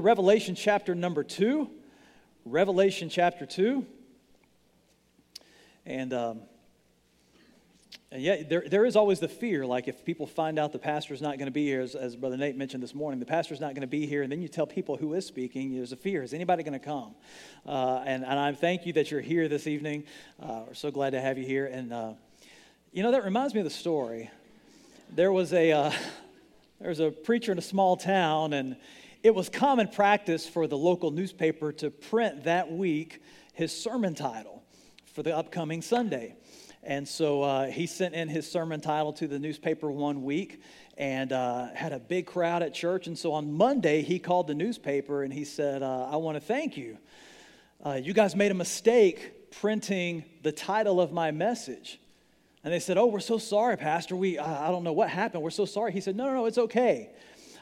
Revelation, chapter number two. Revelation, chapter two. And, um, and yet, there, there is always the fear like if people find out the pastor's not going to be here, as, as Brother Nate mentioned this morning, the pastor's not going to be here, and then you tell people who is speaking, there's a fear. Is anybody going to come? Uh, and, and I thank you that you're here this evening. Uh, we're so glad to have you here. And, uh, you know, that reminds me of the story. There was a, uh, there was a preacher in a small town, and it was common practice for the local newspaper to print that week his sermon title for the upcoming Sunday. And so uh, he sent in his sermon title to the newspaper one week and uh, had a big crowd at church. And so on Monday, he called the newspaper and he said, uh, I want to thank you. Uh, you guys made a mistake printing the title of my message. And they said, Oh, we're so sorry, Pastor. We, I don't know what happened. We're so sorry. He said, No, no, no, it's okay.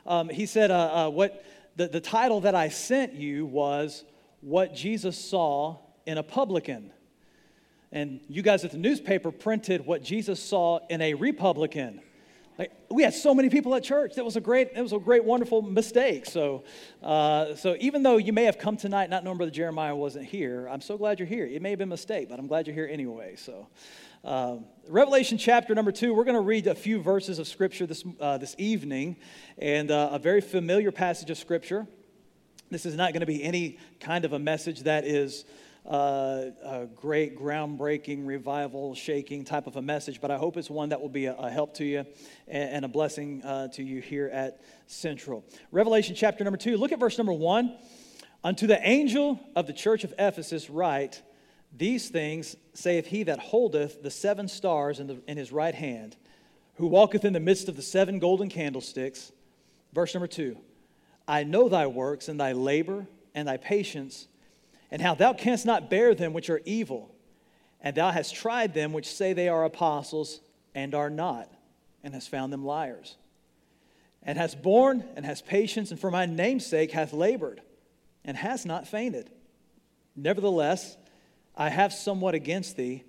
Um, he said, uh, uh, what, the, the title that I sent you was What Jesus Saw in a Publican. And you guys at the newspaper printed what Jesus saw in a Republican. Like, we had so many people at church. That was a great, it was a great, wonderful mistake. So, uh, so even though you may have come tonight not knowing Brother Jeremiah wasn't here, I'm so glad you're here. It may have been a mistake, but I'm glad you're here anyway. So, um, Revelation chapter number two, we're going to read a few verses of Scripture this, uh, this evening, and uh, a very familiar passage of Scripture. This is not going to be any kind of a message that is uh, a great, groundbreaking, revival shaking type of a message, but I hope it's one that will be a, a help to you and, and a blessing uh, to you here at Central. Revelation chapter number two, look at verse number one. Unto the angel of the church of Ephesus, write, These things saith he that holdeth the seven stars in, the, in his right hand, who walketh in the midst of the seven golden candlesticks. Verse number two I know thy works and thy labor and thy patience and how thou canst not bear them which are evil, and thou hast tried them which say they are apostles and are not, and hast found them liars, and hast borne and hast patience, and for my name's sake hath labored, and has not fainted. Nevertheless, I have somewhat against thee,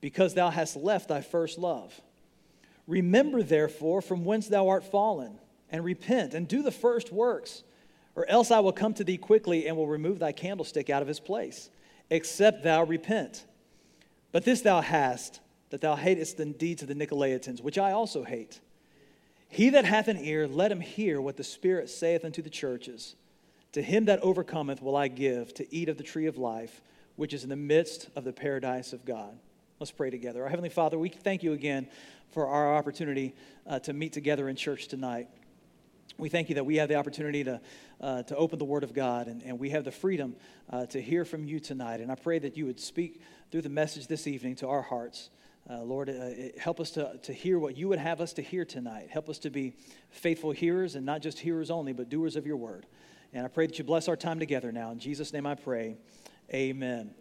because thou hast left thy first love. Remember, therefore, from whence thou art fallen, and repent, and do the first works or else I will come to thee quickly and will remove thy candlestick out of his place, except thou repent. But this thou hast, that thou hatest the deeds of the Nicolaitans, which I also hate. He that hath an ear, let him hear what the Spirit saith unto the churches. To him that overcometh will I give to eat of the tree of life, which is in the midst of the paradise of God. Let's pray together. Our Heavenly Father, we thank you again for our opportunity uh, to meet together in church tonight. We thank you that we have the opportunity to, uh, to open the Word of God and, and we have the freedom uh, to hear from you tonight. And I pray that you would speak through the message this evening to our hearts. Uh, Lord, uh, help us to, to hear what you would have us to hear tonight. Help us to be faithful hearers and not just hearers only, but doers of your Word. And I pray that you bless our time together now. In Jesus' name I pray. Amen.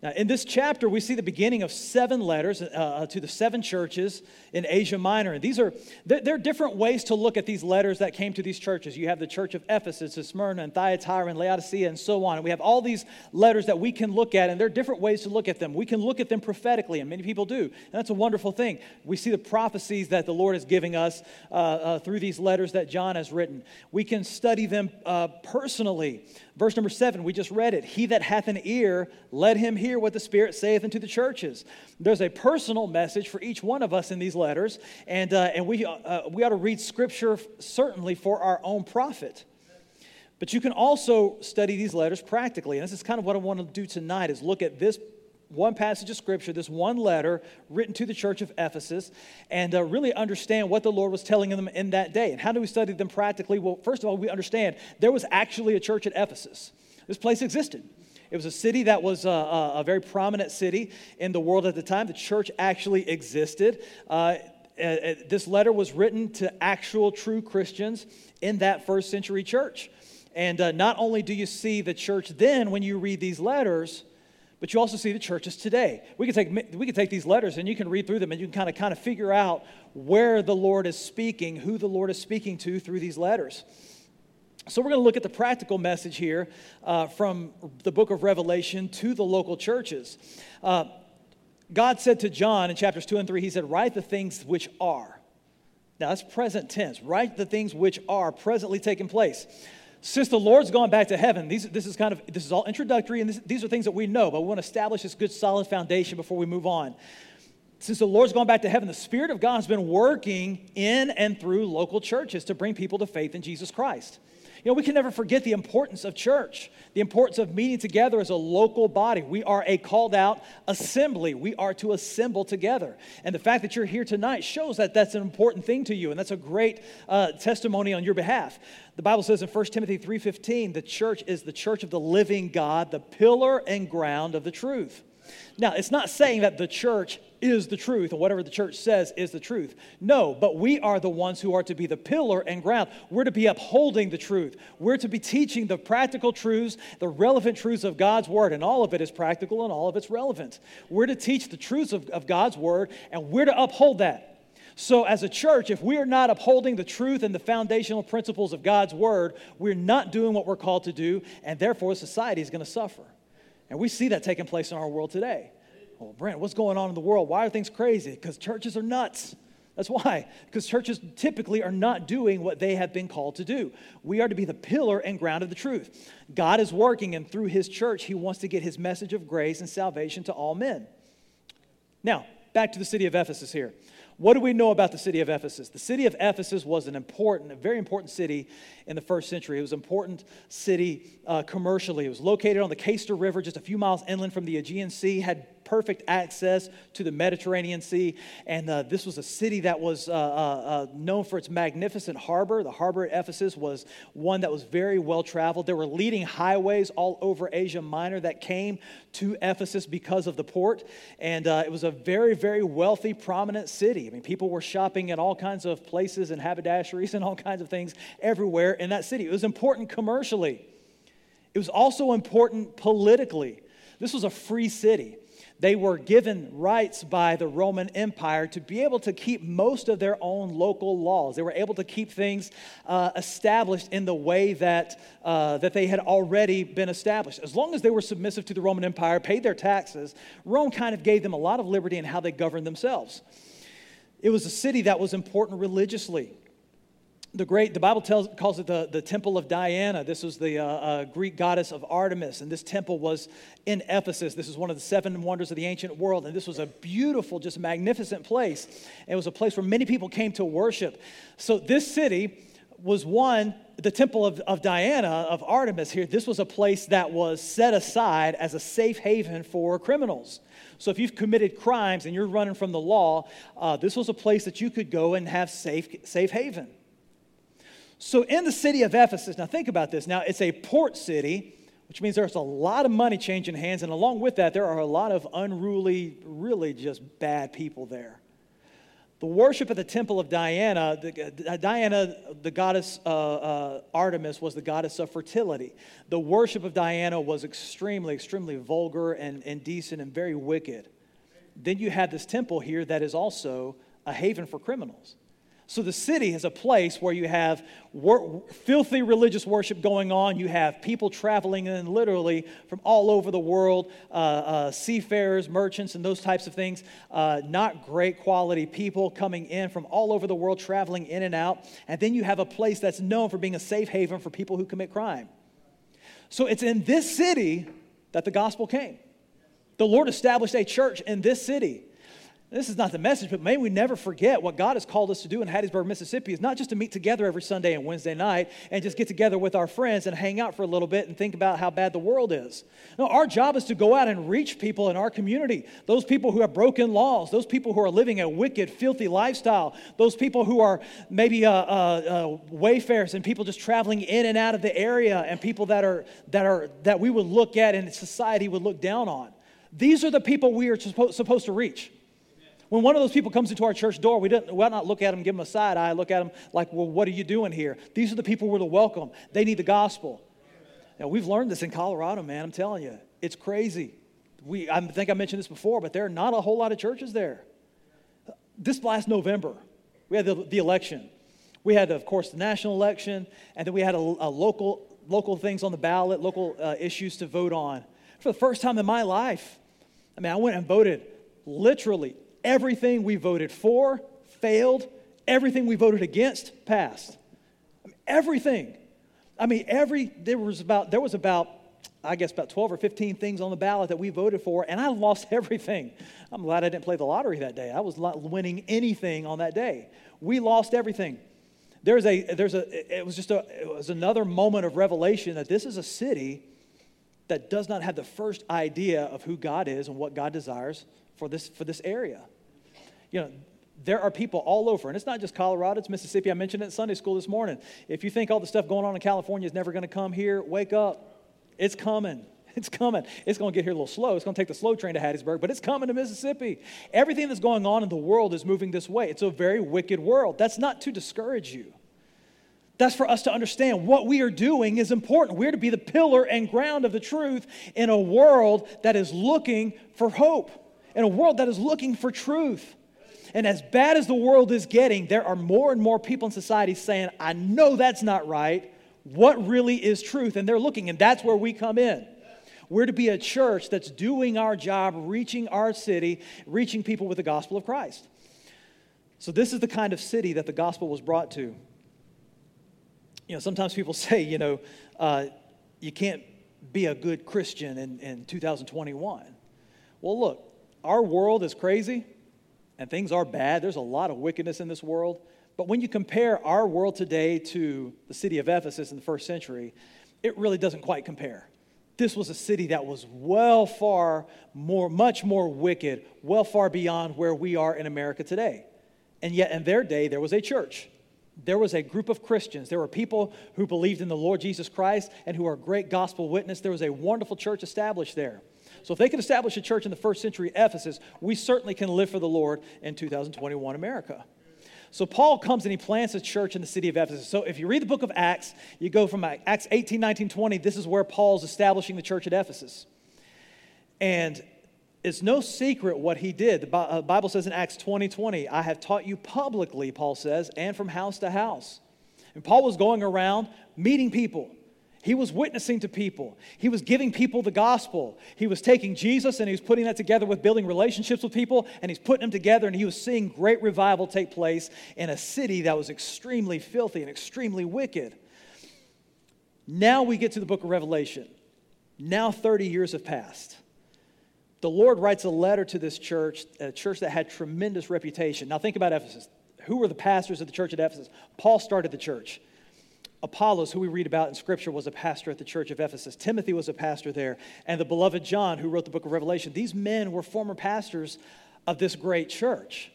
Now, in this chapter, we see the beginning of seven letters uh, uh, to the seven churches in Asia Minor. And these are, there are different ways to look at these letters that came to these churches. You have the church of Ephesus, and Smyrna, and Thyatira, and Laodicea, and so on. And we have all these letters that we can look at, and there are different ways to look at them. We can look at them prophetically, and many people do. And that's a wonderful thing. We see the prophecies that the Lord is giving us uh, uh, through these letters that John has written. We can study them uh, personally. Verse number seven, we just read it. He that hath an ear, let him hear what the Spirit saith unto the churches. There's a personal message for each one of us in these letters, and, uh, and we, uh, uh we ought to read Scripture certainly for our own profit. But you can also study these letters practically, and this is kind of what I want to do tonight is look at this one passage of scripture, this one letter written to the church of Ephesus, and uh, really understand what the Lord was telling them in that day. And how do we study them practically? Well, first of all, we understand there was actually a church at Ephesus. This place existed. It was a city that was a, uh, uh, a very prominent city in the world at the time. The church actually existed. Uh, uh, this letter was written to actual true Christians in that first century church. And uh, not only do you see the church then when you read these letters, but you also see the churches today. We can take, we can take these letters and you can read through them and you can kind of, kind of figure out where the Lord is speaking, who the Lord is speaking to through these letters. So, we're going to look at the practical message here uh, from the book of Revelation to the local churches. Uh, God said to John in chapters 2 and 3, He said, Write the things which are. Now, that's present tense. Write the things which are presently taking place. Since the Lord's gone back to heaven, these, this is kind of this is all introductory, and this, these are things that we know, but we want to establish this good, solid foundation before we move on. Since the Lord's gone back to heaven, the Spirit of God has been working in and through local churches to bring people to faith in Jesus Christ. You know, we can never forget the importance of church, the importance of meeting together as a local body. We are a called out assembly. We are to assemble together. And the fact that you're here tonight shows that that's an important thing to you, and that's a great uh, testimony on your behalf. The Bible says in 1 Timothy 3:15, the church is the church of the living God, the pillar and ground of the truth. Now, it's not saying that the church is the truth, and whatever the church says is the truth. No, but we are the ones who are to be the pillar and ground. We're to be upholding the truth. We're to be teaching the practical truths, the relevant truths of God's word, and all of it is practical and all of it's relevant. We're to teach the truths of, of God's word, and we're to uphold that. So, as a church, if we are not upholding the truth and the foundational principles of God's word, we're not doing what we're called to do, and therefore society is going to suffer. And we see that taking place in our world today. Well, Brent, what's going on in the world? Why are things crazy? Because churches are nuts. That's why, because churches typically are not doing what they have been called to do. We are to be the pillar and ground of the truth. God is working, and through His church, He wants to get His message of grace and salvation to all men. Now, back to the city of Ephesus here. What do we know about the city of Ephesus? The city of Ephesus was an important, a very important city in the first century. It was an important city uh, commercially. It was located on the Cayster River, just a few miles inland from the Aegean Sea, had perfect access to the Mediterranean Sea. And uh, this was a city that was uh, uh, uh, known for its magnificent harbor. The harbor at Ephesus was one that was very well traveled. There were leading highways all over Asia Minor that came to Ephesus because of the port. And uh, it was a very, very wealthy, prominent city. I mean, people were shopping at all kinds of places and haberdasheries and all kinds of things everywhere in that city. It was important commercially. It was also important politically. This was a free city. They were given rights by the Roman Empire to be able to keep most of their own local laws. They were able to keep things uh, established in the way that, uh, that they had already been established. As long as they were submissive to the Roman Empire, paid their taxes, Rome kind of gave them a lot of liberty in how they governed themselves. It was a city that was important religiously the great the bible tells, calls it the, the temple of diana. This was the uh, uh, greek goddess of artemis and this temple was in ephesus. This is one of the seven wonders of the ancient world and this was a beautiful just magnificent place. It was a place where many people came to worship. So this city was one the temple of, of diana of artemis here. This was a place that was set aside as a safe haven for criminals. So if you've committed crimes and you're running from the law uh, this was a place that you could go and have safe, safe haven so, in the city of Ephesus, now think about this. Now, it's a port city, which means there's a lot of money changing hands. And along with that, there are a lot of unruly, really just bad people there. The worship at the temple of Diana, the, uh, Diana, the goddess uh, uh, Artemis, was the goddess of fertility. The worship of Diana was extremely, extremely vulgar and indecent and very wicked. Then you have this temple here that is also a haven for criminals. So the city is a place where you have wor- filthy religious worship going on. You have people traveling in literally from all over the world, uh, uh, seafarers, merchants, and those types of things. Uh, not great quality people coming in from all over the world, traveling in and out. And then you have a place that's known for being a safe haven for people who commit crime. So it's in this city that the gospel came. The Lord established a church in this city. This is not the message, but may we never forget what God has called us to do in Hattiesburg, Mississippi is not just to meet together every Sunday and Wednesday night and just get together with our friends and hang out for a little bit and think about how bad the world is. No, our job is to go out and reach people in our community, those people who have broken laws, those people who are living a wicked, filthy lifestyle, those people who are maybe uh, uh, uh, wayfarers and people just traveling in and out of the area and people that are, that are that we would look at and society would look down on. These are the people we are supposed to reach. When one of those people comes into our church door, we don't, we not look at them, give them a side eye, look at them like, well, what are you doing here? These are the people we're to welcome. They need the gospel. Now, we've learned this in Colorado, man. I'm telling you, it's crazy. We, I think I mentioned this before, but there are not a whole lot of churches there. This last November, we had the, the election. We had, of course, the national election, and then we had a, a local, local things on the ballot, local uh, issues to vote on. For the first time in my life, I mean, I went and voted literally everything we voted for failed, everything we voted against passed. I mean, everything. I mean, every there was about there was about I guess about 12 or 15 things on the ballot that we voted for, and I lost everything. I'm glad I didn't play the lottery that day. I was not winning anything on that day. We lost everything. There's a, there's a, it was just a, it was another moment of revelation that this is a city that does not have the first idea of who God is and what God desires for this, for this area. You know, there are people all over, and it's not just Colorado, it's Mississippi. I mentioned it in Sunday school this morning. If you think all the stuff going on in California is never going to come here, wake up. It's coming. It's coming. It's going to get here a little slow. It's going to take the slow train to Hattiesburg, but it's coming to Mississippi. Everything that's going on in the world is moving this way. It's a very wicked world. That's not to discourage you. That's for us to understand what we are doing is important. We're to be the pillar and ground of the truth in a world that is looking for hope, in a world that is looking for truth. And as bad as the world is getting, there are more and more people in society saying, I know that's not right. What really is truth? And they're looking, and that's where we come in. We're to be a church that's doing our job, reaching our city, reaching people with the gospel of Christ. So, this is the kind of city that the gospel was brought to you know, sometimes people say, you know, uh, you can't be a good Christian in, in 2021. Well, look, our world is crazy and things are bad. There's a lot of wickedness in this world. But when you compare our world today to the city of Ephesus in the first century, it really doesn't quite compare. This was a city that was well far more, much more wicked, well far beyond where we are in America today. And yet, in their day, there was a church there was a group of Christians. There were people who believed in the Lord Jesus Christ and who are great gospel witness. There was a wonderful church established there. So, if they could establish a church in the first century Ephesus, we certainly can live for the Lord in 2021 America. So, Paul comes and he plants a church in the city of Ephesus. So, if you read the book of Acts, you go from Acts 18, 19, 20, this is where Paul's establishing the church at Ephesus. And it's no secret what he did. The uh, Bible says in Acts 20 20, I have taught you publicly, Paul says, and from house to house. And Paul was going around meeting people. He was witnessing to people. He was giving people the gospel. He was taking Jesus and he was putting that together with building relationships with people, and he's putting them together, and he was seeing great revival take place in a city that was extremely filthy and extremely wicked. Now we get to the book of Revelation. Now 30 years have passed the Lord writes a letter to this church, a church that had tremendous reputation. Now, think about Ephesus. Who were the pastors of the church at Ephesus? Paul started the church. Apollos, who we read about in Scripture, was a pastor at the church of Ephesus. Timothy was a pastor there. And the beloved John, who wrote the book of Revelation, these men were former pastors of this great church.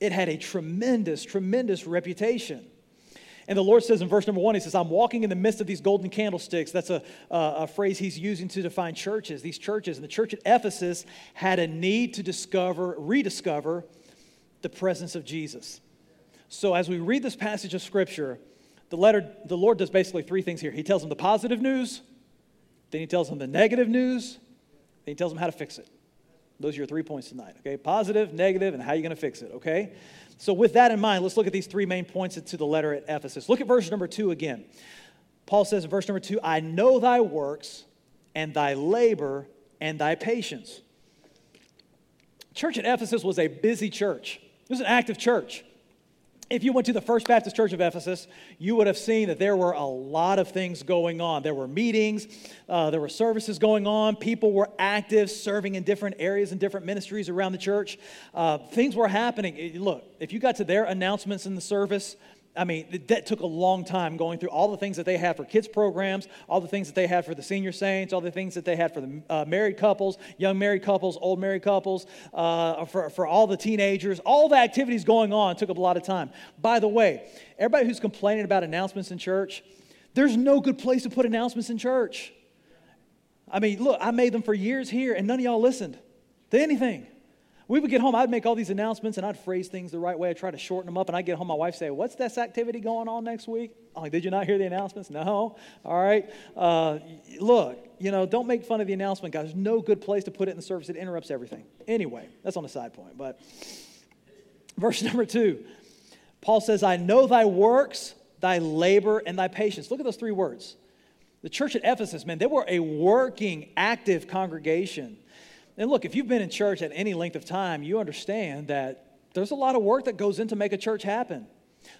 It had a tremendous, tremendous reputation. And the Lord says in verse number one, He says, I'm walking in the midst of these golden candlesticks. That's a, a phrase He's using to define churches, these churches. And the church at Ephesus had a need to discover, rediscover the presence of Jesus. So as we read this passage of Scripture, the, letter, the Lord does basically three things here. He tells them the positive news, then He tells them the negative news, then He tells them how to fix it. Those are your three points tonight, okay? Positive, negative, and how you're going to fix it, okay? So, with that in mind, let's look at these three main points to the letter at Ephesus. Look at verse number two again. Paul says in verse number two, I know thy works and thy labor and thy patience. Church at Ephesus was a busy church, it was an active church if you went to the First Baptist Church of Ephesus, you would have seen that there were a lot of things going on. There were meetings, uh, there were services going on, people were active, serving in different areas and different ministries around the church. Uh, things were happening. Look, if you got to their announcements in the service, I mean, that took a long time going through all the things that they had for kids programs, all the things that they had for the senior saints, all the things that they had for the uh, married couples, young married couples, old married couples, uh, for, for all the teenagers. All the activities going on took up a lot of time. By the way, everybody who's complaining about announcements in church, there's no good place to put announcements in church. I mean, look, I made them for years here, and none of y'all listened to anything. We would get home, I'd make all these announcements and I'd phrase things the right way. I'd try to shorten them up. And I'd get home, my wife say, What's this activity going on next week? I'm like, Did you not hear the announcements? No. All right. Uh, look, you know, don't make fun of the announcement, guys. There's no good place to put it in the service. It interrupts everything. Anyway, that's on a side point. But verse number two, Paul says, I know thy works, thy labor, and thy patience. Look at those three words. The church at Ephesus, man, they were a working, active congregation. And look, if you've been in church at any length of time, you understand that there's a lot of work that goes into make a church happen.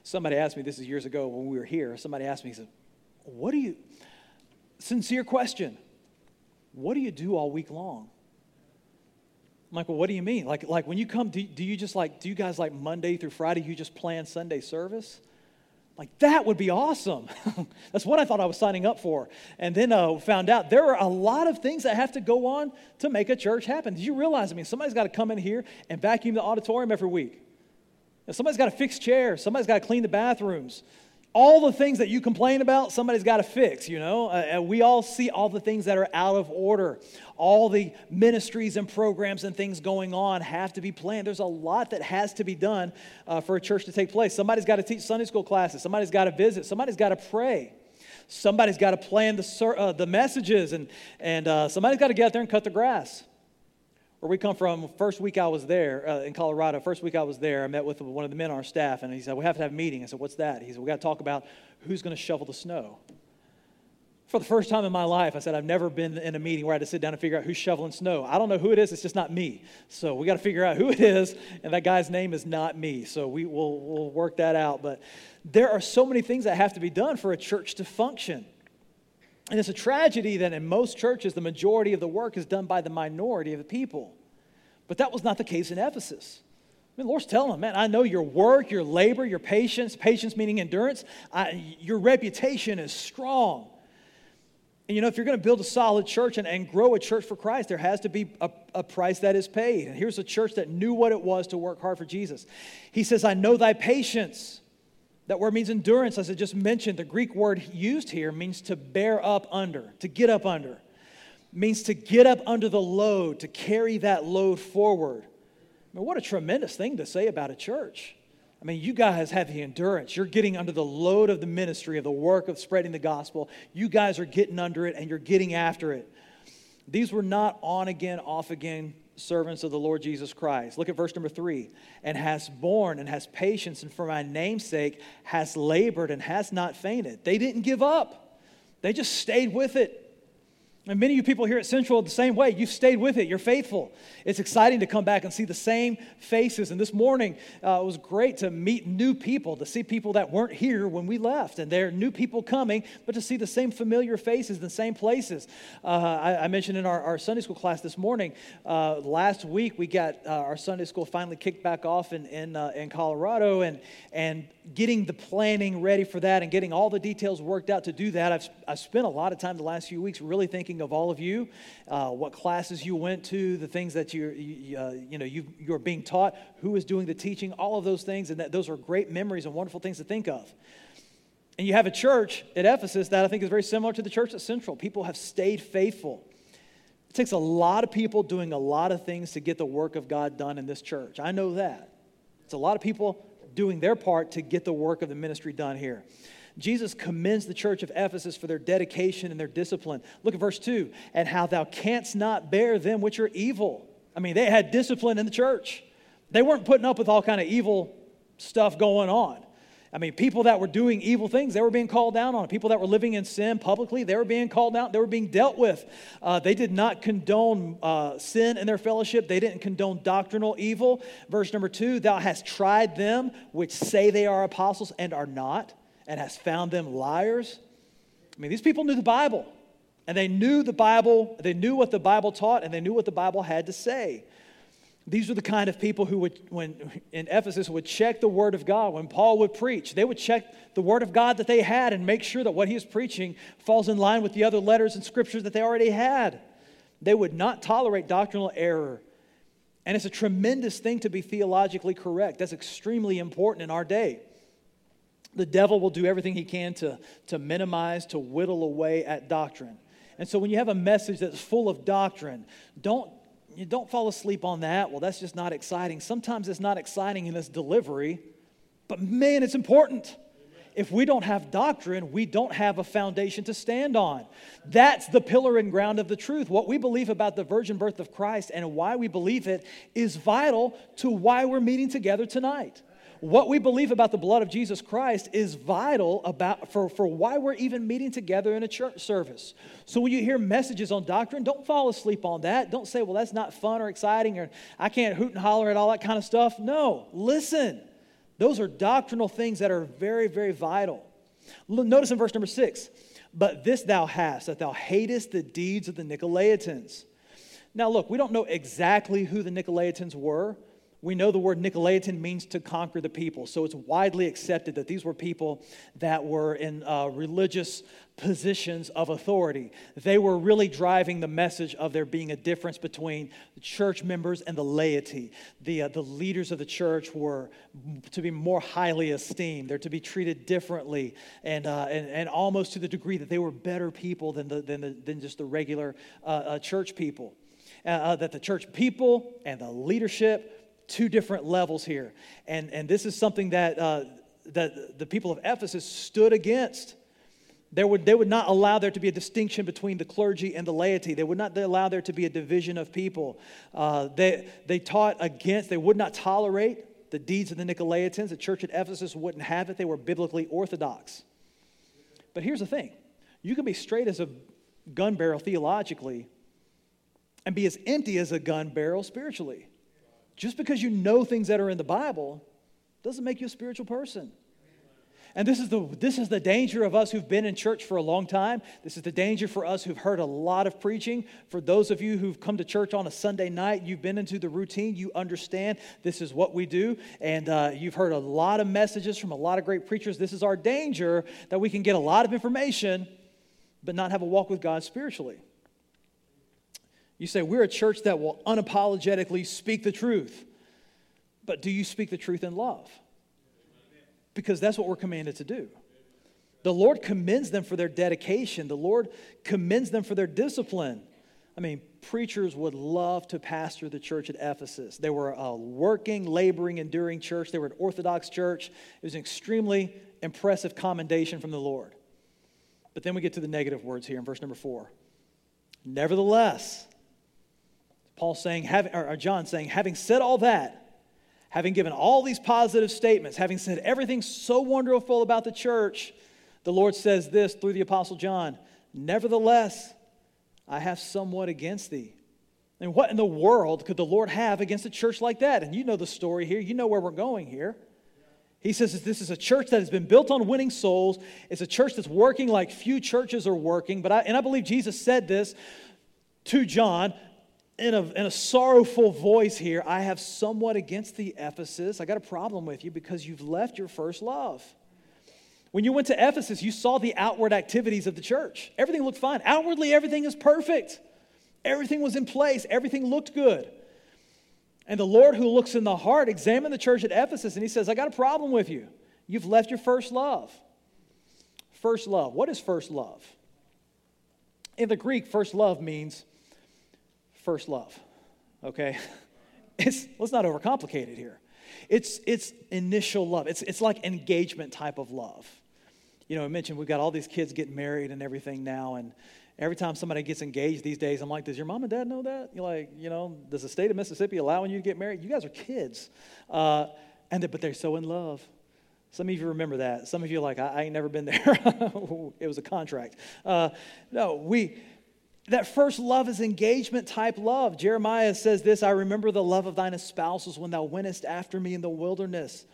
Somebody asked me, this is years ago when we were here, somebody asked me, he said, what do you, sincere question, what do you do all week long? I'm like, well, what do you mean? Like, like when you come, do, do you just like, do you guys like Monday through Friday, you just plan Sunday service? Like, that would be awesome. That's what I thought I was signing up for. And then uh, found out there are a lot of things that have to go on to make a church happen. Did you realize? I mean, somebody's got to come in here and vacuum the auditorium every week. Somebody's got to fix chairs. Somebody's got to clean the bathrooms all the things that you complain about, somebody's got to fix, you know? Uh, we all see all the things that are out of order. All the ministries and programs and things going on have to be planned. There's a lot that has to be done uh, for a church to take place. Somebody's got to teach Sunday school classes, somebody's got to visit, somebody's got to pray. Somebody's got to plan the, uh, the messages, and, and uh, somebody's got to get out there and cut the grass where we come from, first week I was there uh, in Colorado, first week I was there, I met with one of the men on our staff, and he said, We have to have a meeting. I said, What's that? He said, We got to talk about who's going to shovel the snow. For the first time in my life, I said, I've never been in a meeting where I had to sit down and figure out who's shoveling snow. I don't know who it is, it's just not me. So we got to figure out who it is, and that guy's name is not me. So we will we'll work that out. But there are so many things that have to be done for a church to function. And it's a tragedy that in most churches, the majority of the work is done by the minority of the people. But that was not the case in Ephesus. I mean, the Lord's telling them, man, I know your work, your labor, your patience, patience meaning endurance, I, your reputation is strong. And you know, if you're going to build a solid church and, and grow a church for Christ, there has to be a, a price that is paid. And here's a church that knew what it was to work hard for Jesus. He says, I know thy patience. That word means endurance, as I just mentioned. The Greek word used here means to bear up under, to get up under. means to get up under the load, to carry that load forward. I mean, what a tremendous thing to say about a church. I mean, you guys have the endurance. You're getting under the load of the ministry, of the work of spreading the gospel. You guys are getting under it and you're getting after it. These were not on again, off again servants of the Lord Jesus Christ. Look at verse number three. And has borne and has patience, and for my name's sake has labored and has not fainted. They didn't give up, they just stayed with it. And many of you people here at Central the same way. You've stayed with it. You're faithful. It's exciting to come back and see the same faces. And this morning, uh, it was great to meet new people, to see people that weren't here when we left. And there are new people coming, but to see the same familiar faces the same places. Uh, I, I, mentioned in our, our, Sunday school class this morning, uh, last week we got uh, our Sunday school finally kicked back off in, in, uh, in Colorado. And, and getting the planning ready for that and getting all the details worked out to do that, I've, I've spent a lot of time the last few weeks really thinking of all of you, uh, what classes you went to, the things that you're, you, uh, you know, you, you're being taught, who is doing the teaching, all of those things, and that, those are great memories and wonderful things to think of. And you have a church at Ephesus that I think is very similar to the church at Central. People have stayed faithful. It takes a lot of people doing a lot of things to get the work of God done in this church. I know that. It's a lot of people doing their part to get the work of the ministry done here. Jesus commends the church of Ephesus for their dedication and their discipline. Look at verse 2 and how thou canst not bear them which are evil. I mean, they had discipline in the church. They weren't putting up with all kind of evil stuff going on. I mean, people that were doing evil things, they were being called down on. People that were living in sin publicly, they were being called out. They were being dealt with. Uh, they did not condone uh, sin in their fellowship. They didn't condone doctrinal evil. Verse number two, thou hast tried them which say they are apostles and are not, and has found them liars. I mean, these people knew the Bible, and they knew the Bible, they knew what the Bible taught, and they knew what the Bible had to say. These were the kind of people who would, when in Ephesus, would check the Word of God. When Paul would preach, they would check the Word of God that they had and make sure that what he is preaching falls in line with the other letters and scriptures that they already had. They would not tolerate doctrinal error. And it's a tremendous thing to be theologically correct. That's extremely important in our day. The devil will do everything he can to, to minimize, to whittle away at doctrine. And so when you have a message that's full of doctrine, don't you don't fall asleep on that. Well, that's just not exciting. Sometimes it's not exciting in its delivery, but man, it's important. If we don't have doctrine, we don't have a foundation to stand on. That's the pillar and ground of the truth. What we believe about the virgin birth of Christ and why we believe it is vital to why we're meeting together tonight what we believe about the blood of Jesus Christ is vital about, for, for why we're even meeting together in a church service. So when you hear messages on doctrine, don't fall asleep on that. Don't say, well, that's not fun or exciting, or I can't hoot and holler at all that kind of stuff. No, listen. Those are doctrinal things that are very, very vital. Notice in verse number six But this thou hast, that thou hatest the deeds of the Nicolaitans. Now, look, we don't know exactly who the Nicolaitans were. We know the word Nicolaitan means to conquer the people. So it's widely accepted that these were people that were in uh, religious positions of authority. They were really driving the message of there being a difference between the church members and the laity. The, uh, the leaders of the church were to be more highly esteemed, they're to be treated differently, and, uh, and, and almost to the degree that they were better people than, the, than, the, than just the regular uh, uh, church people. Uh, that the church people and the leadership two different levels here. And, and this is something that, uh, that the people of Ephesus stood against. There would, they would not allow there to be a distinction between the clergy and the laity. They would not allow there to be a division of people. Uh, they, they taught against, they would not tolerate the deeds of the Nicolaitans. The church at Ephesus wouldn't have it. They were biblically orthodox. But here's the thing you can be straight as a gun barrel theologically and be as empty as a gun barrel spiritually. Just because you know things that are in the Bible doesn't make you a spiritual person. And this is, the, this is the danger of us who've been in church for a long time. This is the danger for us who've heard a lot of preaching. For those of you who've come to church on a Sunday night, you've been into the routine, you understand this is what we do. And uh, you've heard a lot of messages from a lot of great preachers. This is our danger that we can get a lot of information, but not have a walk with God spiritually. You say, We're a church that will unapologetically speak the truth. But do you speak the truth in love? Because that's what we're commanded to do. The Lord commends them for their dedication, the Lord commends them for their discipline. I mean, preachers would love to pastor the church at Ephesus. They were a working, laboring, enduring church. They were an Orthodox church. It was an extremely impressive commendation from the Lord. But then we get to the negative words here in verse number four. Nevertheless, Paul saying, or John saying, having said all that, having given all these positive statements, having said everything so wonderful about the church, the Lord says this through the Apostle John Nevertheless, I have somewhat against thee. And what in the world could the Lord have against a church like that? And you know the story here, you know where we're going here. He says this is a church that has been built on winning souls. It's a church that's working like few churches are working. But I, and I believe Jesus said this to John in a, in a sorrowful voice here, I have somewhat against the Ephesus. I got a problem with you because you've left your first love. When you went to Ephesus, you saw the outward activities of the church. Everything looked fine. Outwardly, everything is perfect. Everything was in place, everything looked good. And the Lord who looks in the heart examined the church at Ephesus and he says, I got a problem with you. You've left your first love. First love. What is first love? In the Greek, first love means first love, okay? It's, let's not overcomplicate it here. It's, it's initial love, it's, it's like engagement type of love. You know, I mentioned we've got all these kids getting married and everything now, and every time somebody gets engaged these days, I'm like, does your mom and dad know that? You're like, you know, does the state of Mississippi allowing you to get married? You guys are kids. Uh, and but they're so in love. Some of you remember that. Some of you are like, I, I ain't never been there. it was a contract. Uh, no, we that first love is engagement type love. Jeremiah says this I remember the love of thine espousals when thou wentest after me in the wilderness.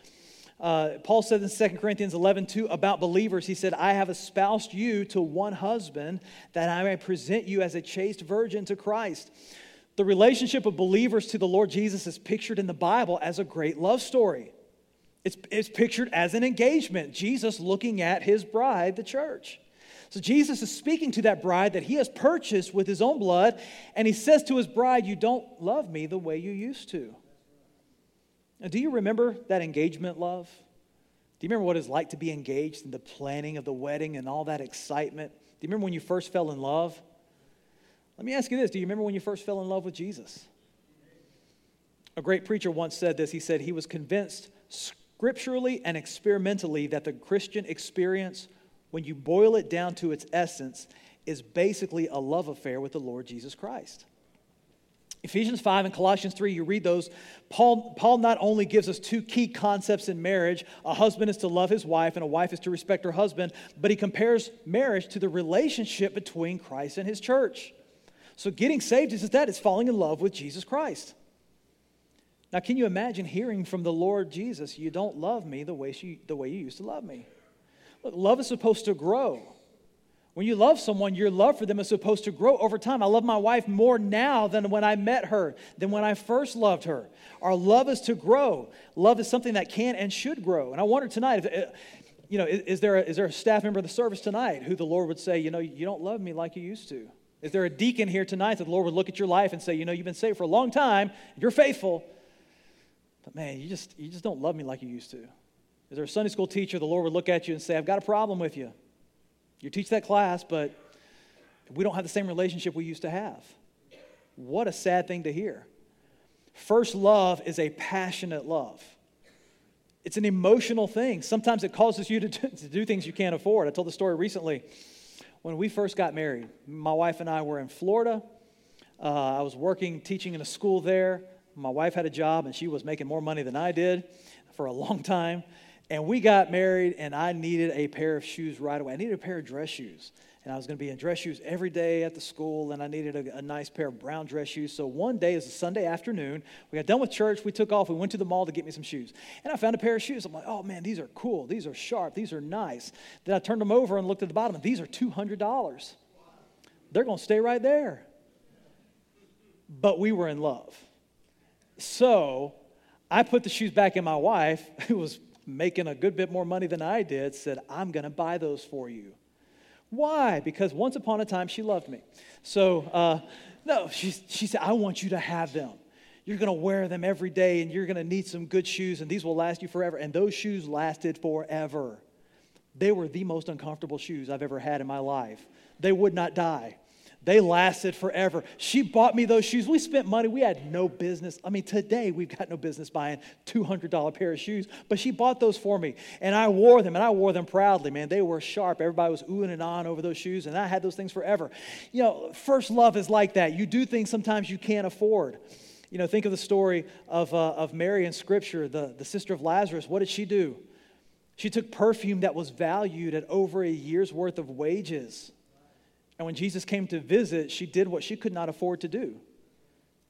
Uh, Paul said in 2 Corinthians 11, 2 about believers, he said, I have espoused you to one husband that I may present you as a chaste virgin to Christ. The relationship of believers to the Lord Jesus is pictured in the Bible as a great love story. It's, it's pictured as an engagement, Jesus looking at his bride, the church. So Jesus is speaking to that bride that he has purchased with his own blood, and he says to his bride, You don't love me the way you used to. Now, do you remember that engagement love? Do you remember what it's like to be engaged in the planning of the wedding and all that excitement? Do you remember when you first fell in love? Let me ask you this Do you remember when you first fell in love with Jesus? A great preacher once said this. He said he was convinced scripturally and experimentally that the Christian experience when you boil it down to its essence, is basically a love affair with the Lord Jesus Christ. Ephesians 5 and Colossians 3, you read those. Paul, Paul not only gives us two key concepts in marriage a husband is to love his wife, and a wife is to respect her husband, but he compares marriage to the relationship between Christ and his church. So getting saved is that, it's falling in love with Jesus Christ. Now, can you imagine hearing from the Lord Jesus, You don't love me the way, she, the way you used to love me? Love is supposed to grow. When you love someone, your love for them is supposed to grow over time. I love my wife more now than when I met her, than when I first loved her. Our love is to grow. Love is something that can and should grow. And I wonder tonight, if, uh, you know, is, there a, is there a staff member of the service tonight who the Lord would say, you know, you don't love me like you used to? Is there a deacon here tonight that the Lord would look at your life and say, you know, you've been saved for a long time, you're faithful, but man, you just, you just don't love me like you used to? Is there a Sunday school teacher the Lord would look at you and say, I've got a problem with you? You teach that class, but we don't have the same relationship we used to have. What a sad thing to hear. First love is a passionate love. It's an emotional thing. Sometimes it causes you to do, to do things you can't afford. I told the story recently. When we first got married, my wife and I were in Florida. Uh, I was working, teaching in a school there. My wife had a job, and she was making more money than I did for a long time. And we got married, and I needed a pair of shoes right away. I needed a pair of dress shoes. And I was going to be in dress shoes every day at the school, and I needed a, a, nice pair of brown dress shoes. So one day, it was a Sunday afternoon, we got done with church, we took off, we went to the mall to get me some shoes. And I found a pair of shoes. I'm like, oh man, these are cool, these are sharp, these are nice. Then I turned them over and looked at the bottom, and these are $200. They're going to stay right there. But we were in love. So I put the shoes back in my wife, who was making a good bit more money than I did, said, I'm going to buy those for you. Why? Because once upon a time she loved me. So, uh, no, she, she said, I want you to have them. You're going to wear them every day and you're going to need some good shoes, and these will last you forever. And those shoes lasted forever. They were the most uncomfortable shoes I've ever had in my life. They would not die. They lasted forever. She bought me those shoes. We spent money. We had no business. I mean, today we've got no business buying $200 pair of shoes, but she bought those for me. And I wore them, and I wore them proudly, man. They were sharp. Everybody was oohing and on over those shoes, and I had those things forever. You know, first love is like that. You do things sometimes you can't afford. You know, think of the story of, uh, of Mary in Scripture, the, the sister of Lazarus. What did she do? She took perfume that was valued at over a year's worth of wages and when Jesus came to visit, she did what she could not afford to do.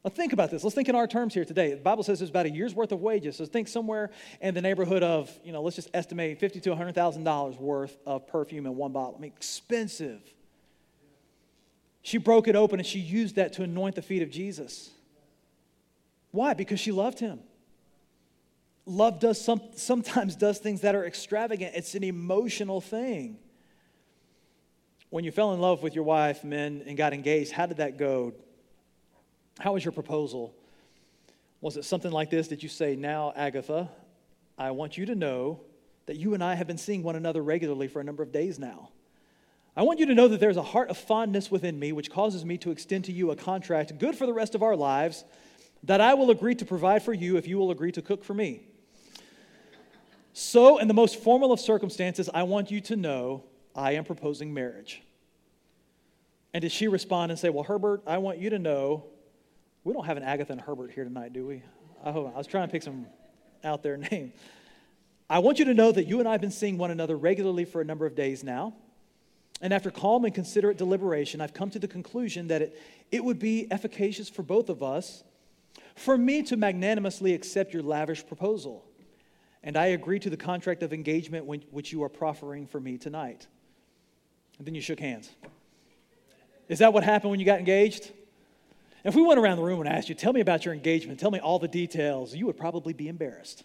Now, think about this. Let's think in our terms here today. The Bible says there's about a year's worth of wages. So think somewhere in the neighborhood of, you know, let's just estimate fifty to hundred thousand dollars worth of perfume in one bottle. I mean, expensive. She broke it open and she used that to anoint the feet of Jesus. Why? Because she loved him. Love does some, sometimes does things that are extravagant. It's an emotional thing. When you fell in love with your wife, men, and got engaged, how did that go? How was your proposal? Was it something like this? Did you say, Now, Agatha, I want you to know that you and I have been seeing one another regularly for a number of days now. I want you to know that there's a heart of fondness within me which causes me to extend to you a contract good for the rest of our lives that I will agree to provide for you if you will agree to cook for me. So, in the most formal of circumstances, I want you to know I am proposing marriage. And did she respond and say, Well, Herbert, I want you to know we don't have an Agatha and Herbert here tonight, do we? I, hope, I was trying to pick some out there name. I want you to know that you and I have been seeing one another regularly for a number of days now. And after calm and considerate deliberation, I've come to the conclusion that it, it would be efficacious for both of us for me to magnanimously accept your lavish proposal. And I agree to the contract of engagement which you are proffering for me tonight. And then you shook hands. Is that what happened when you got engaged? If we went around the room and asked you, tell me about your engagement, tell me all the details, you would probably be embarrassed,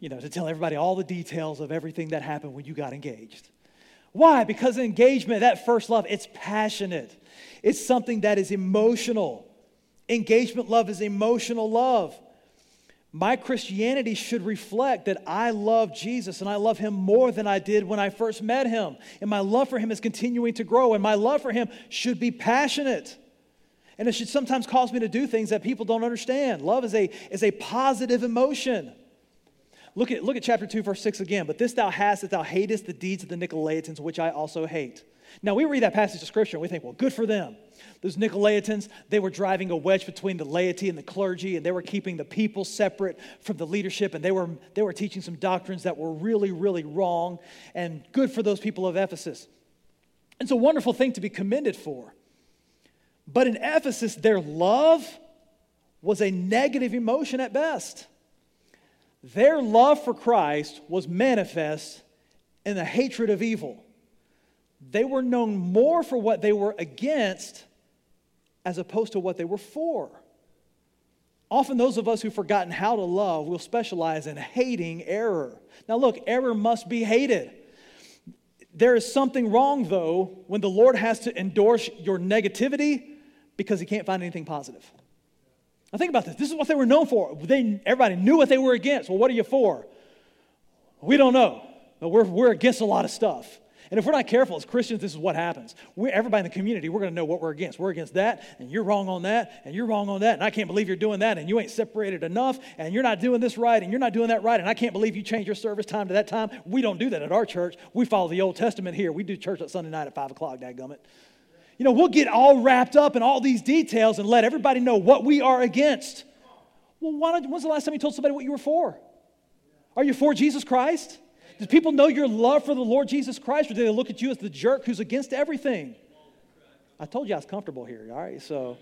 you know, to tell everybody all the details of everything that happened when you got engaged. Why? Because engagement, that first love, it's passionate. It's something that is emotional. Engagement love is emotional love. My Christianity should reflect that I love Jesus and I love him more than I did when I first met him. And my love for him is continuing to grow, and my love for him should be passionate. And it should sometimes cause me to do things that people don't understand. Love is a, is a positive emotion. Look at, look at chapter 2, verse 6 again. But this thou hast that thou hatest the deeds of the Nicolaitans, which I also hate. Now, we read that passage of scripture and we think, well, good for them. Those Nicolaitans, they were driving a wedge between the laity and the clergy, and they were keeping the people separate from the leadership, and they were, they were teaching some doctrines that were really, really wrong, and good for those people of Ephesus. It's a wonderful thing to be commended for. But in Ephesus, their love was a negative emotion at best. Their love for Christ was manifest in the hatred of evil. they were known more for what they were against as opposed to what they were for. Often, those of us who've forgotten how to love will specialize in hating error. Now, look, error must be hated. There is something wrong, though, when the Lord has to endorse your negativity because he can't find anything positive. Now, think about this. This is what they were known for. They, everybody knew what they were against. Well, what are you for? We don't know. But we're, we're against a lot of stuff. And if we're not careful as Christians, this is what happens. we everybody in the community, we're going to know what we're against. We're against that, and you're wrong on that, and you're wrong on that, and I can't believe you're doing that, and you ain't separated enough, and you're not doing this right, and you're not doing that right, and I can't believe you changed your service time to that time. We don't do that at our church. We follow the Old Testament here. We do church on Sunday night at 5 o'clock, dadgummit. You know, we'll get all wrapped up in all these details and let everybody know what we are against. Well, why don't, when's the last time you told somebody what you were for? Are you for Jesus Christ? Do people know your love for the Lord Jesus Christ, or do they look at you as the jerk who's against everything? I told you I was comfortable here, all right? So,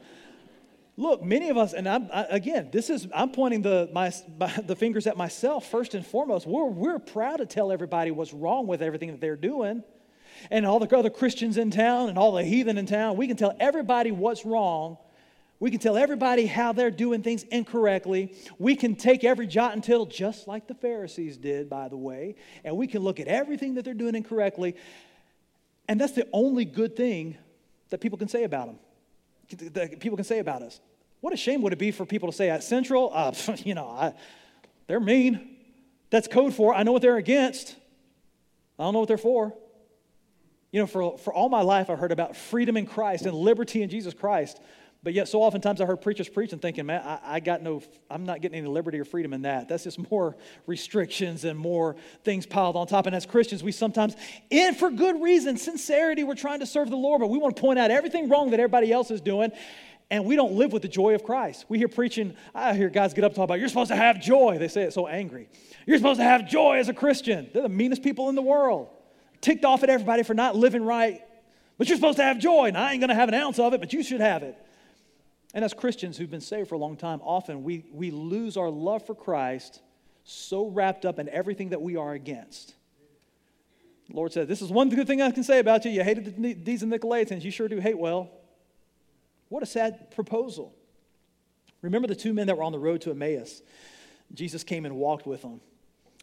look, many of us, and I'm, I, again, this is, I'm pointing the, my, my, the fingers at myself first and foremost. We're, we're proud to tell everybody what's wrong with everything that they're doing. And all the other Christians in town and all the heathen in town, we can tell everybody what's wrong we can tell everybody how they're doing things incorrectly. We can take every jot and tittle, just like the Pharisees did, by the way, and we can look at everything that they're doing incorrectly. And that's the only good thing that people can say about them, that people can say about us. What a shame would it be for people to say at Central, uh, you know, I, they're mean. That's code for I know what they're against. I don't know what they're for. You know, for, for all my life, I heard about freedom in Christ and liberty in Jesus Christ. But yet, so oftentimes I heard preachers preaching, thinking, man, I, I, got no, I'm not getting any liberty or freedom in that. That's just more restrictions and more things piled on top. And as Christians, we sometimes, and for good reason, sincerity, we're trying to serve the Lord, but we want to point out everything wrong that everybody else is doing. And we don't live with the joy of Christ. We hear preaching, I hear guys get up and talk about, you're supposed to have joy. They say it so angry. You're supposed to have joy as a Christian. They're the meanest people in the world. Ticked off at everybody for not living right. But you're supposed to have joy. And I ain't going to have an ounce of it, but you should have it. And as Christians who've been saved for a long time, often we, we lose our love for Christ so wrapped up in everything that we are against. The Lord said, This is one good thing I can say about you. You hated the, these and Nicolaitans. You sure do hate well. What a sad proposal. Remember the two men that were on the road to Emmaus? Jesus came and walked with them.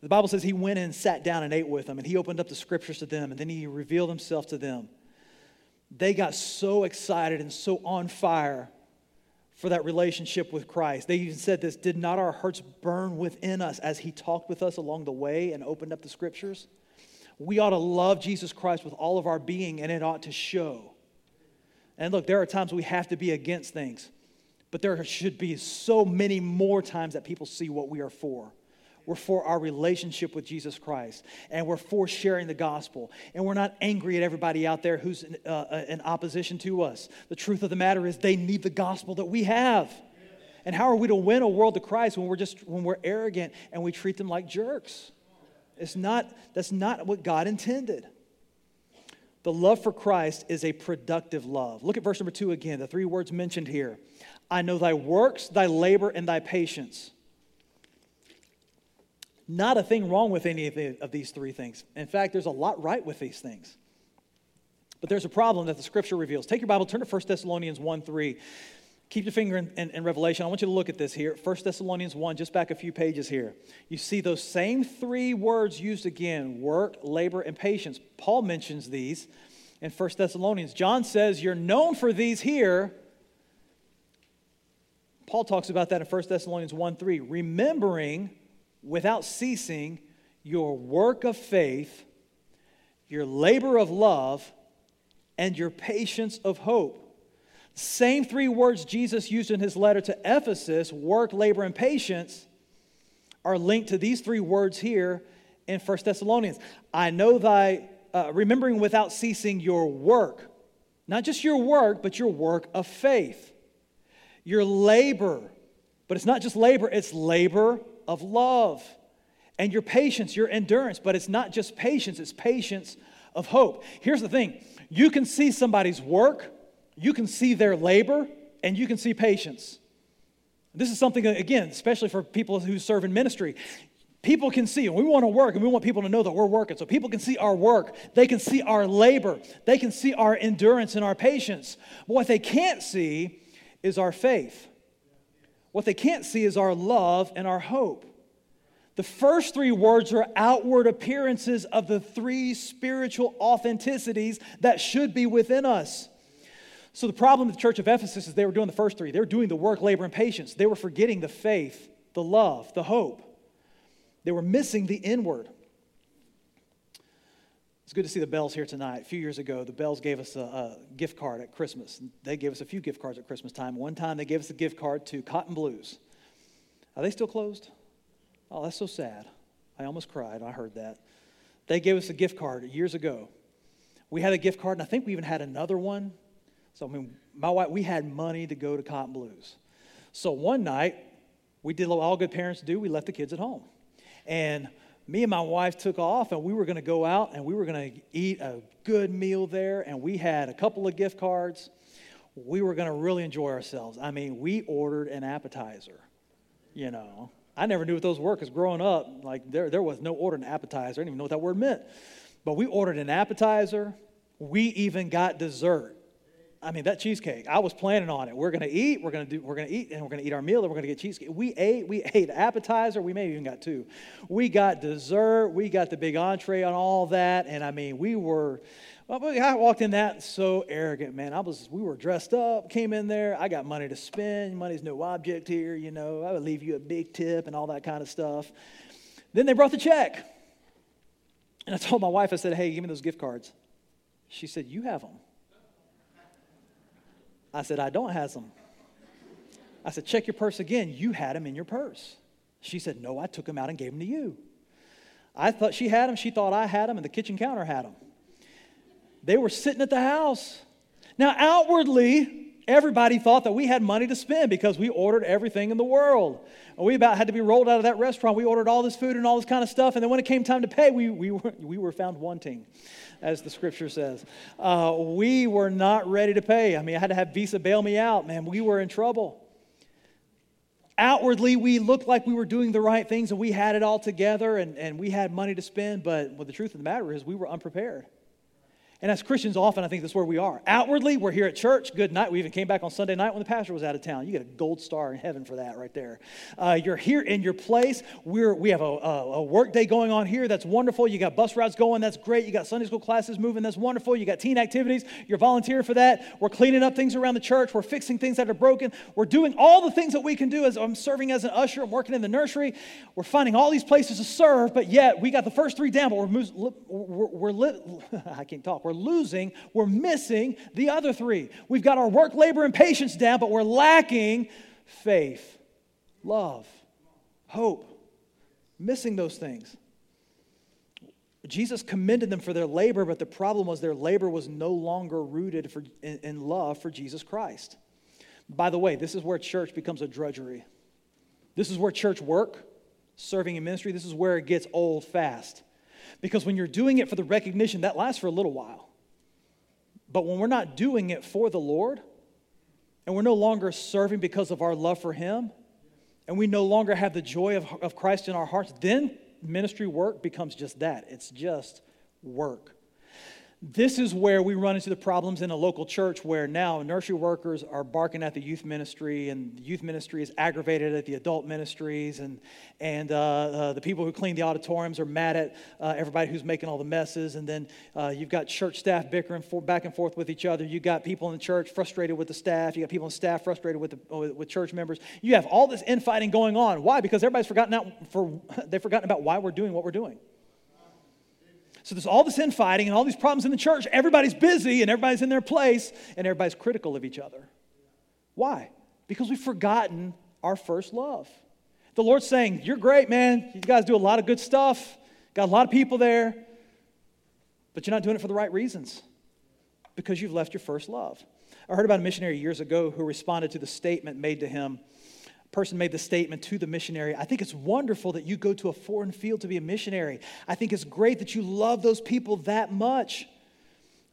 The Bible says he went and sat down and ate with them, and he opened up the scriptures to them, and then he revealed himself to them. They got so excited and so on fire for that relationship with Christ. They even said this Did not our hearts burn within us as He talked with us along the way and opened up the scriptures? We ought to love Jesus Christ with all of our being, and it ought to show. And look, there are times we have to be against things, but there should be so many more times that people see what we are for. We're for our relationship with Jesus Christ, and we're for sharing the gospel. And we're not angry at everybody out there who's in, uh, uh, in opposition to us. The truth of the matter is, they need the gospel that we have. And how are we to win a world to Christ when we're just when we're arrogant and we treat them like jerks? It's not that's not what God intended. The love for Christ is a productive love. Look at verse number 2 again, the three words mentioned here. I know thy works, thy labor and thy patience not a thing wrong with any of, the, of these three things. In fact, there's a lot right with these things. But there's a problem that the scripture reveals. Take your Bible, turn to 1 Thessalonians 1 3. Keep your finger in, in, in, Revelation. I want you to look at this here. 1 Thessalonians 1, just back a few pages here. You see those same three words used again work, labor, and patience. Paul mentions these in 1 Thessalonians. John says, You're known for these here. Paul talks about that in 1 Thessalonians 1 3. Remembering without ceasing your work of faith, your labor of love, and your patience of hope. Same three words Jesus used in his letter to Ephesus work, labor, and patience are linked to these three words here in 1 Thessalonians. I know thy, uh, remembering without ceasing your work, not just your work, but your work of faith, your labor. But it's not just labor, it's labor of love and your patience, your endurance. But it's not just patience, it's patience of hope. Here's the thing you can see somebody's work, you can see their labor, and you can see patience. This is something, again, especially for people who serve in ministry. People can see, and we want to work, and we want people to know that we're working. So people can see our work. They can see our labor. They can see our endurance and our patience. But what they can't see is our faith. What they can't see is our love and our hope. The first three words are outward appearances of the three spiritual authenticities that should be within us. So, the problem with the church of Ephesus is they were doing the first three. They were doing the work, labor, and patience. They were forgetting the faith, the love, the hope. They were missing the inward. It's good to see the Bells here tonight. A few years ago, the Bells gave us a, a, gift card at Christmas. They gave us a few gift cards at Christmas time. One time, they gave us a gift card to Cotton Blues. Are they still closed? Oh, that's so sad. I almost cried. I heard that. They gave us a gift card years ago. We had a gift card, and I think we even had another one. So, I mean, my wife, we had money to go to Cotton Blues. So one night, we did what all good parents do. We left the kids at home. And me and my wife took off and we were going to go out and we were going to eat a good meal there and we had a couple of gift cards. We were going to really enjoy ourselves. I mean we ordered an appetizer you know. I never knew what those were because growing up like there, there was no order an appetizer. I didn't even know what that word meant. But we ordered an appetizer. We even got dessert I mean, that cheesecake, I was planning on it. We're going to eat, we're going to do, we're going to eat, and we're going to eat our meal, and we're going to get cheesecake. We ate, we ate appetizer, we maybe even got two. We got dessert, we got the big entree on all that, and I mean, we were, well, I walked in that so arrogant, man. I was, we were dressed up, came in there, I got money to spend, money's no object here, you know. I would leave you a big tip and all that kind of stuff. Then they brought the check. And I told my wife, I said, hey, give me those gift cards. She said, you have them. I said, I don't have them. I said, check your purse again. You had them in your purse. She said, no, I took them out and gave them to you. I thought she had them. She thought I had them, and the kitchen counter had them. They were sitting at the house. Now, outwardly, everybody thought that we had money to spend because we ordered everything in the world. We about had to be rolled out of that restaurant. We ordered all this food and all this kind of stuff. And then when it came time to pay, we, we, were, we were found wanting as the scripture says. Uh, we were not ready to pay. I mean, I had to have Visa bail me out, man. We were in trouble. Outwardly, we looked like we were doing the right things and we had it all together and, and we had money to spend, but well, the truth of the matter is we were unprepared. And as Christians, often I think that's where we are. Outwardly, we're here at church. Good night. We even came back on Sunday night when the pastor was out of town. You get a gold star in heaven for that right there. Uh, you're here in your place. We're, we have a, a, a, work day going on here. That's wonderful. You got bus routes going. That's great. You got Sunday school classes moving. That's wonderful. You got teen activities. You're volunteering for that. We're cleaning up things around the church. We're fixing things that are broken. We're doing all the things that we can do as I'm serving as an usher. I'm working in the nursery. We're finding all these places to serve, but yet we got the first three down, but we're, we're, we're, we're I can't talk. We're losing we're missing the other three. We've got our work, labor, and patience down, but we're lacking faith, love, hope, missing those things. Jesus commended them for their labor, but the problem was their labor was no longer rooted for, in, in love for Jesus Christ. By the way, this is where church becomes a drudgery. This is where church work, serving in ministry, this is where it gets old fast. Because when you're doing it for the recognition, that lasts for a little while. But when we're not doing it for the Lord, and we're no longer serving because of our love for Him, and we no longer have the joy of, of Christ in our hearts, then ministry work becomes just that it's just work. This is where we run into the problems in a local church where now nursery workers are barking at the youth ministry, and the youth ministry is aggravated at the adult ministries, and, and uh, uh, the people who clean the auditoriums are mad at uh, everybody who's making all the messes. And then uh, you've got church staff bickering for, back and forth with each other. You've got people in the church frustrated with the staff. You've got people in staff frustrated with, the, with church members. You have all this infighting going on. Why? Because everybody's forgotten out for, they've forgotten about why we're doing what we're doing. So there's all this infighting and all these problems in the church. Everybody's busy and everybody's in their place and everybody's critical of each other. Why? Because we've forgotten our first love. The Lord's saying, You're great, man. You guys do a lot of good stuff, got a lot of people there, but you're not doing it for the right reasons because you've left your first love. I heard about a missionary years ago who responded to the statement made to him person made the statement to the missionary I think it's wonderful that you go to a foreign field to be a missionary. I think it's great that you love those people that much.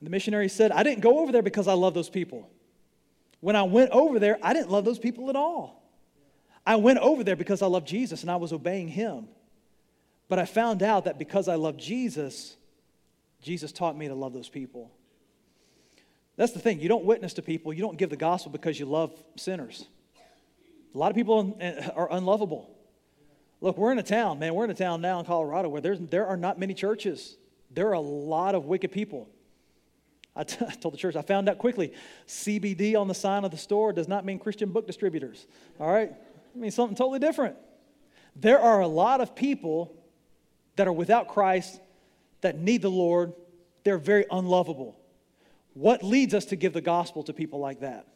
And the missionary said, I didn't go over there because I love those people. When I went over there, I didn't love those people at all. I went over there because I love Jesus and I was obeying him. But I found out that because I love Jesus, Jesus taught me to love those people. That's the thing. You don't witness to people, you don't give the gospel because you love sinners. A lot of people are unlovable. Look, we're in a town, man. We're in a town now in Colorado where there's, there are not many churches. There are a lot of wicked people. I, t- I told the church, I found out quickly CBD on the sign of the store does not mean Christian book distributors. All right? It means something totally different. There are a lot of people that are without Christ, that need the Lord. They're very unlovable. What leads us to give the gospel to people like that?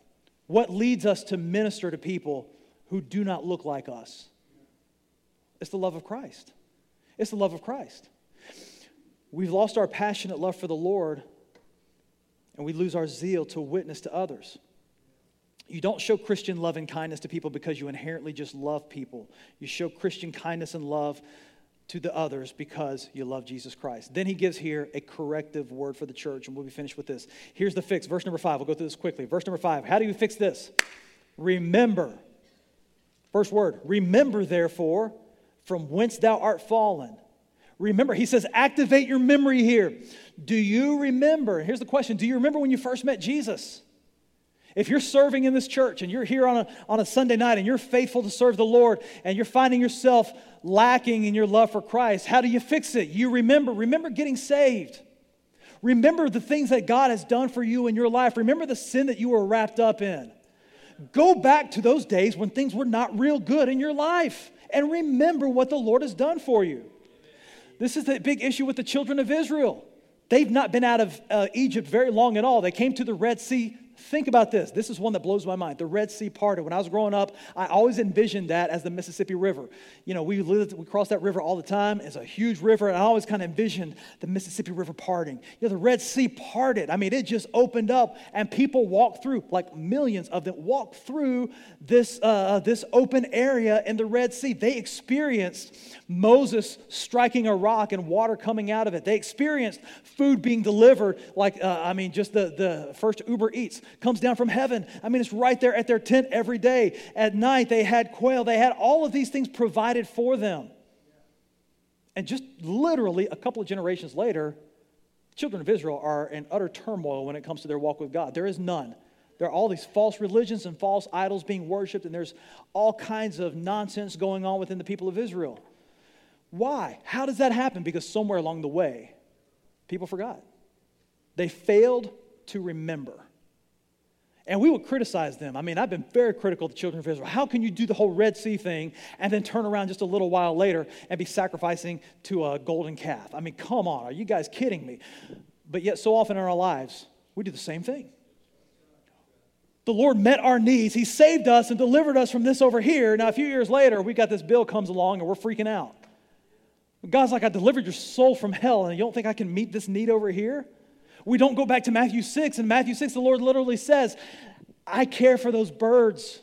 What leads us to minister to people who do not look like us? It's the love of Christ. It's the love of Christ. We've lost our passionate love for the Lord and we lose our zeal to witness to others. You don't show Christian love and kindness to people because you inherently just love people. You show Christian kindness and love to the others because you love Jesus Christ. Then he gives here a corrective word for the church, and we'll be finished with this. Here's the fix. Verse number five. We'll go through this quickly. Verse number five. How do you fix this? Remember. First word. Remember, therefore, from whence thou art fallen. Remember. He says, activate your memory here. Do you remember? Here's the question Do you remember when you first met Jesus? If you're serving in this church and you're here on a, on a Sunday night and you're faithful to serve the Lord and you're finding yourself lacking in your love for Christ, how do you fix it? You remember. Remember getting saved. Remember the things that God has done for you in your life. Remember the sin that you were wrapped up in. Go back to those days when things were not real good in your life and remember what the Lord has done for you. This is the big issue with the children of Israel. They've not been out of uh, Egypt very long at all. They came to the Red Sea Think about this. This is one that blows my mind. The Red Sea parted. When I was growing up, I always envisioned that as the Mississippi River. You know, we lived, we crossed that river all the time. It's a huge river, and I always kind of envisioned the Mississippi River parting. You know, the Red Sea parted. I mean, it just opened up, and people walked through, like millions of them walked through this, uh, this open area in the Red Sea. They experienced Moses striking a rock and water coming out of it. They experienced food being delivered, like, uh, I mean, just the, the first Uber Eats comes down from heaven. I mean, it's right there at their tent every day. At night, they had quail, they had all of these things provided for them. And just literally a couple of generations later, children of Israel are in utter turmoil when it comes to their walk with God. There is none. There are all these false religions and false idols being worshiped, and there's all kinds of nonsense going on within the people of Israel. Why? How does that happen? Because somewhere along the way, people forgot. They failed to remember. And we would criticize them. I mean, I've been very critical of the children of Israel. How can you do the whole Red Sea thing and then turn around just a little while later and be sacrificing to a golden calf? I mean, come on, are you guys kidding me? But yet, so often in our lives, we do the same thing. The Lord met our needs. He saved us and delivered us from this over here. Now, a few years later, we got this bill comes along and we're freaking out. God's like, I delivered your soul from hell, and you don't think I can meet this need over here? We don't go back to Matthew 6. In Matthew 6, the Lord literally says, I care for those birds.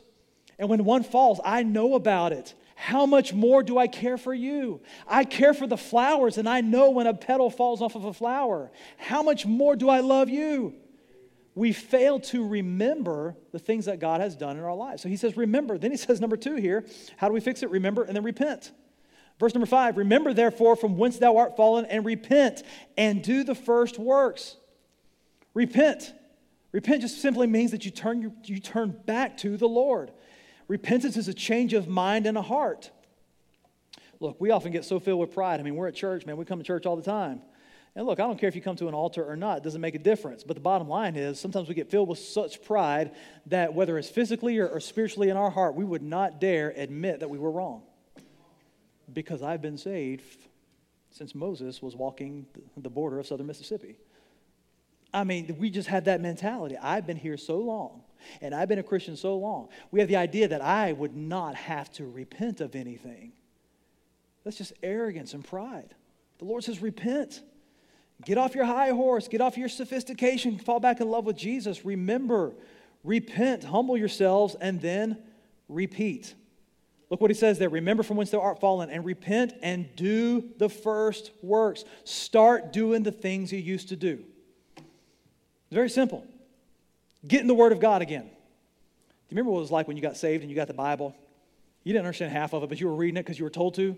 And when one falls, I know about it. How much more do I care for you? I care for the flowers, and I know when a petal falls off of a flower. How much more do I love you? We fail to remember the things that God has done in our lives. So he says, Remember. Then he says, number two here, how do we fix it? Remember and then repent. Verse number five, remember therefore from whence thou art fallen and repent and do the first works. Repent. Repent just simply means that you turn, you turn back to the Lord. Repentance is a change of mind and a heart. Look, we often get so filled with pride. I mean, we're at church, man. We come to church all the time. And look, I don't care if you come to an altar or not, it doesn't make a difference. But the bottom line is sometimes we get filled with such pride that whether it's physically or, or spiritually in our heart, we would not dare admit that we were wrong. Because I've been saved since Moses was walking the border of southern Mississippi. I mean, we just have that mentality. I've been here so long, and I've been a Christian so long. We have the idea that I would not have to repent of anything. That's just arrogance and pride. The Lord says, repent. Get off your high horse. Get off your sophistication. Fall back in love with Jesus. Remember, repent, humble yourselves, and then repeat. Look what he says there. Remember from whence thou art fallen, and repent and do the first works. Start doing the things you used to do. It's very simple. Get in the Word of God again. Do you remember what it was like when you got saved and you got the Bible? You didn't understand half of it, but you were reading it because you were told to.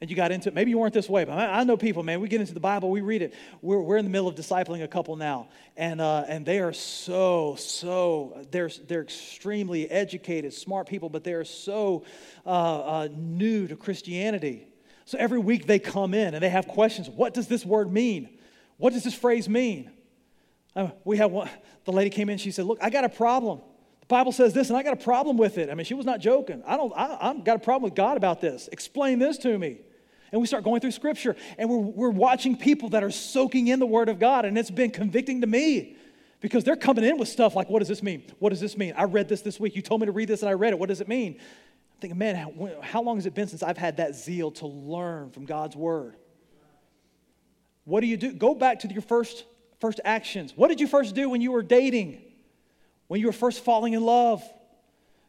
and you got into it. Maybe you weren't this way, but I, know people, man. We get into the Bible, we read it. We're, we're in the middle of discipling a couple now, and, uh, and they are so, so, they're, they're extremely educated, smart people, but they're so uh, uh, new to Christianity. So every week they come in and they have questions. What does this word mean? What does this phrase mean? Uh, we have one, the lady came in, she said, Look, I got a problem. The Bible says this, and I got a problem with it. I mean, she was not joking. I don't, I, I've got a problem with God about this. Explain this to me. And we start going through scripture and we're, we're watching people that are soaking in the word of God. And it's been convicting to me because they're coming in with stuff like, what does this mean? What does this mean? I read this this week. You told me to read this and I read it. What does it mean? I'm thinking, man, how, how long has it been since I've had that zeal to learn from God's word? What do you do? Go back to your first, first actions. What did you first do when you were dating? When you were first falling in love?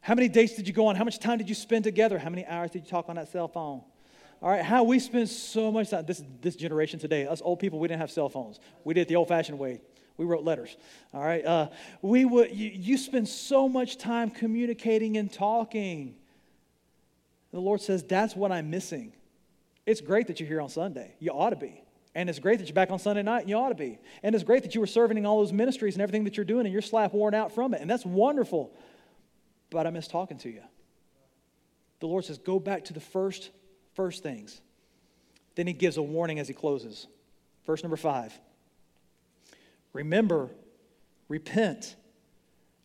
How many dates did you go on? How much time did you spend together? How many hours did you talk on that cell phone? All right, how we spend so much time, this, this generation today, us old people, we didn't have cell phones. We did it the old fashioned way. We wrote letters. All right, uh, we would, you, you spend so much time communicating and talking. The Lord says, That's what I'm missing. It's great that you're here on Sunday. You ought to be. And it's great that you're back on Sunday night, and you ought to be. And it's great that you were serving in all those ministries and everything that you're doing, and you're slap worn out from it. And that's wonderful. But I miss talking to you. The Lord says, Go back to the first First things. Then he gives a warning as he closes. Verse number five Remember, repent,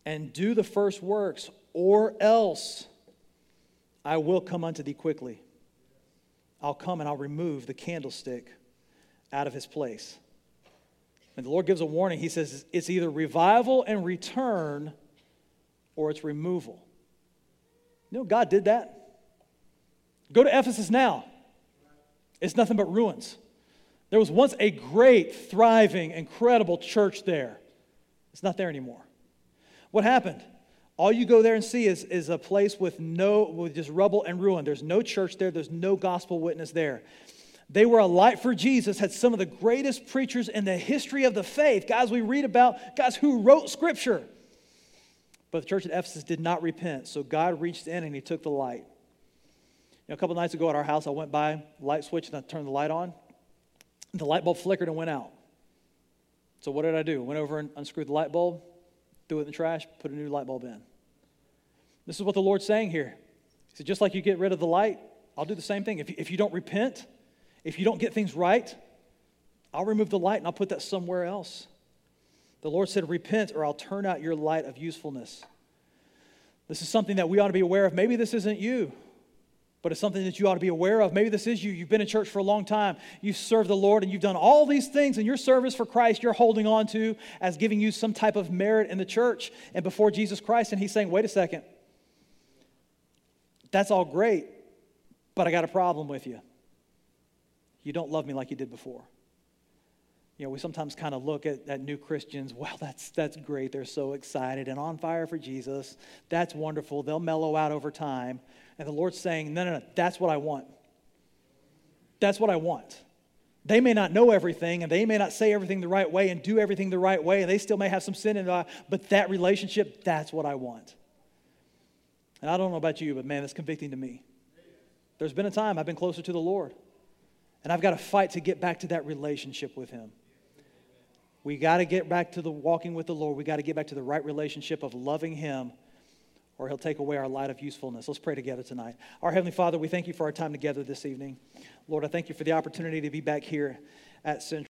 and do the first works, or else I will come unto thee quickly. I'll come and I'll remove the candlestick out of his place. And the Lord gives a warning. He says it's either revival and return or it's removal. You know, God did that. Go to Ephesus now. It's nothing but ruins. There was once a great, thriving, incredible church there. It's not there anymore. What happened? All you go there and see is, is a place with no with just rubble and ruin. There's no church there, there's no gospel witness there. They were a light for Jesus, had some of the greatest preachers in the history of the faith. Guys, we read about guys who wrote scripture. But the church at Ephesus did not repent, so God reached in and he took the light know, a couple nights ago at our house, I went by, light switch, and I turned the light on. The light bulb flickered and went out. So what did I do? Went over and unscrewed the light bulb, threw it in the trash, put a new light bulb in. This is what the Lord's saying here. He said, just like you get rid of the light, I'll do the same thing. If you, if you don't repent, if you don't get things right, I'll remove the light and I'll put that somewhere else. The Lord said, Repent, or I'll turn out your light of usefulness. This is something that we ought to be aware of. Maybe this isn't you but it's something that you ought to be aware of. Maybe this is you. You've been in church for a long time. You've served the Lord and you've done all these things in your service for Christ you're holding on to as giving you some type of merit in the church and before Jesus Christ. And He's saying, wait a second. That's all great, but I got a problem with you. You don't love me like you did before. You know, we sometimes kind of look at, at new Christians, well, that's, that's great. They're so excited and on fire for Jesus. That's wonderful. They'll mellow out over time. And the Lord's saying, no, no, no, that's what I want. That's what I want. They may not know everything and they may not say everything the right way and do everything the right way, and they still may have some sin in it, but that relationship, that's what I want. And I don't know about you, but man, it's convicting to me. There's been a time I've been closer to the Lord, and I've got to fight to get back to that relationship with Him. We got to get back to the walking with the Lord. We got to get back to the right relationship of loving Him or he'll take away our light of usefulness. Let's pray together tonight. Our Heavenly Father, we thank you for our time together this evening. Lord, I thank you for the opportunity to be back here at Central.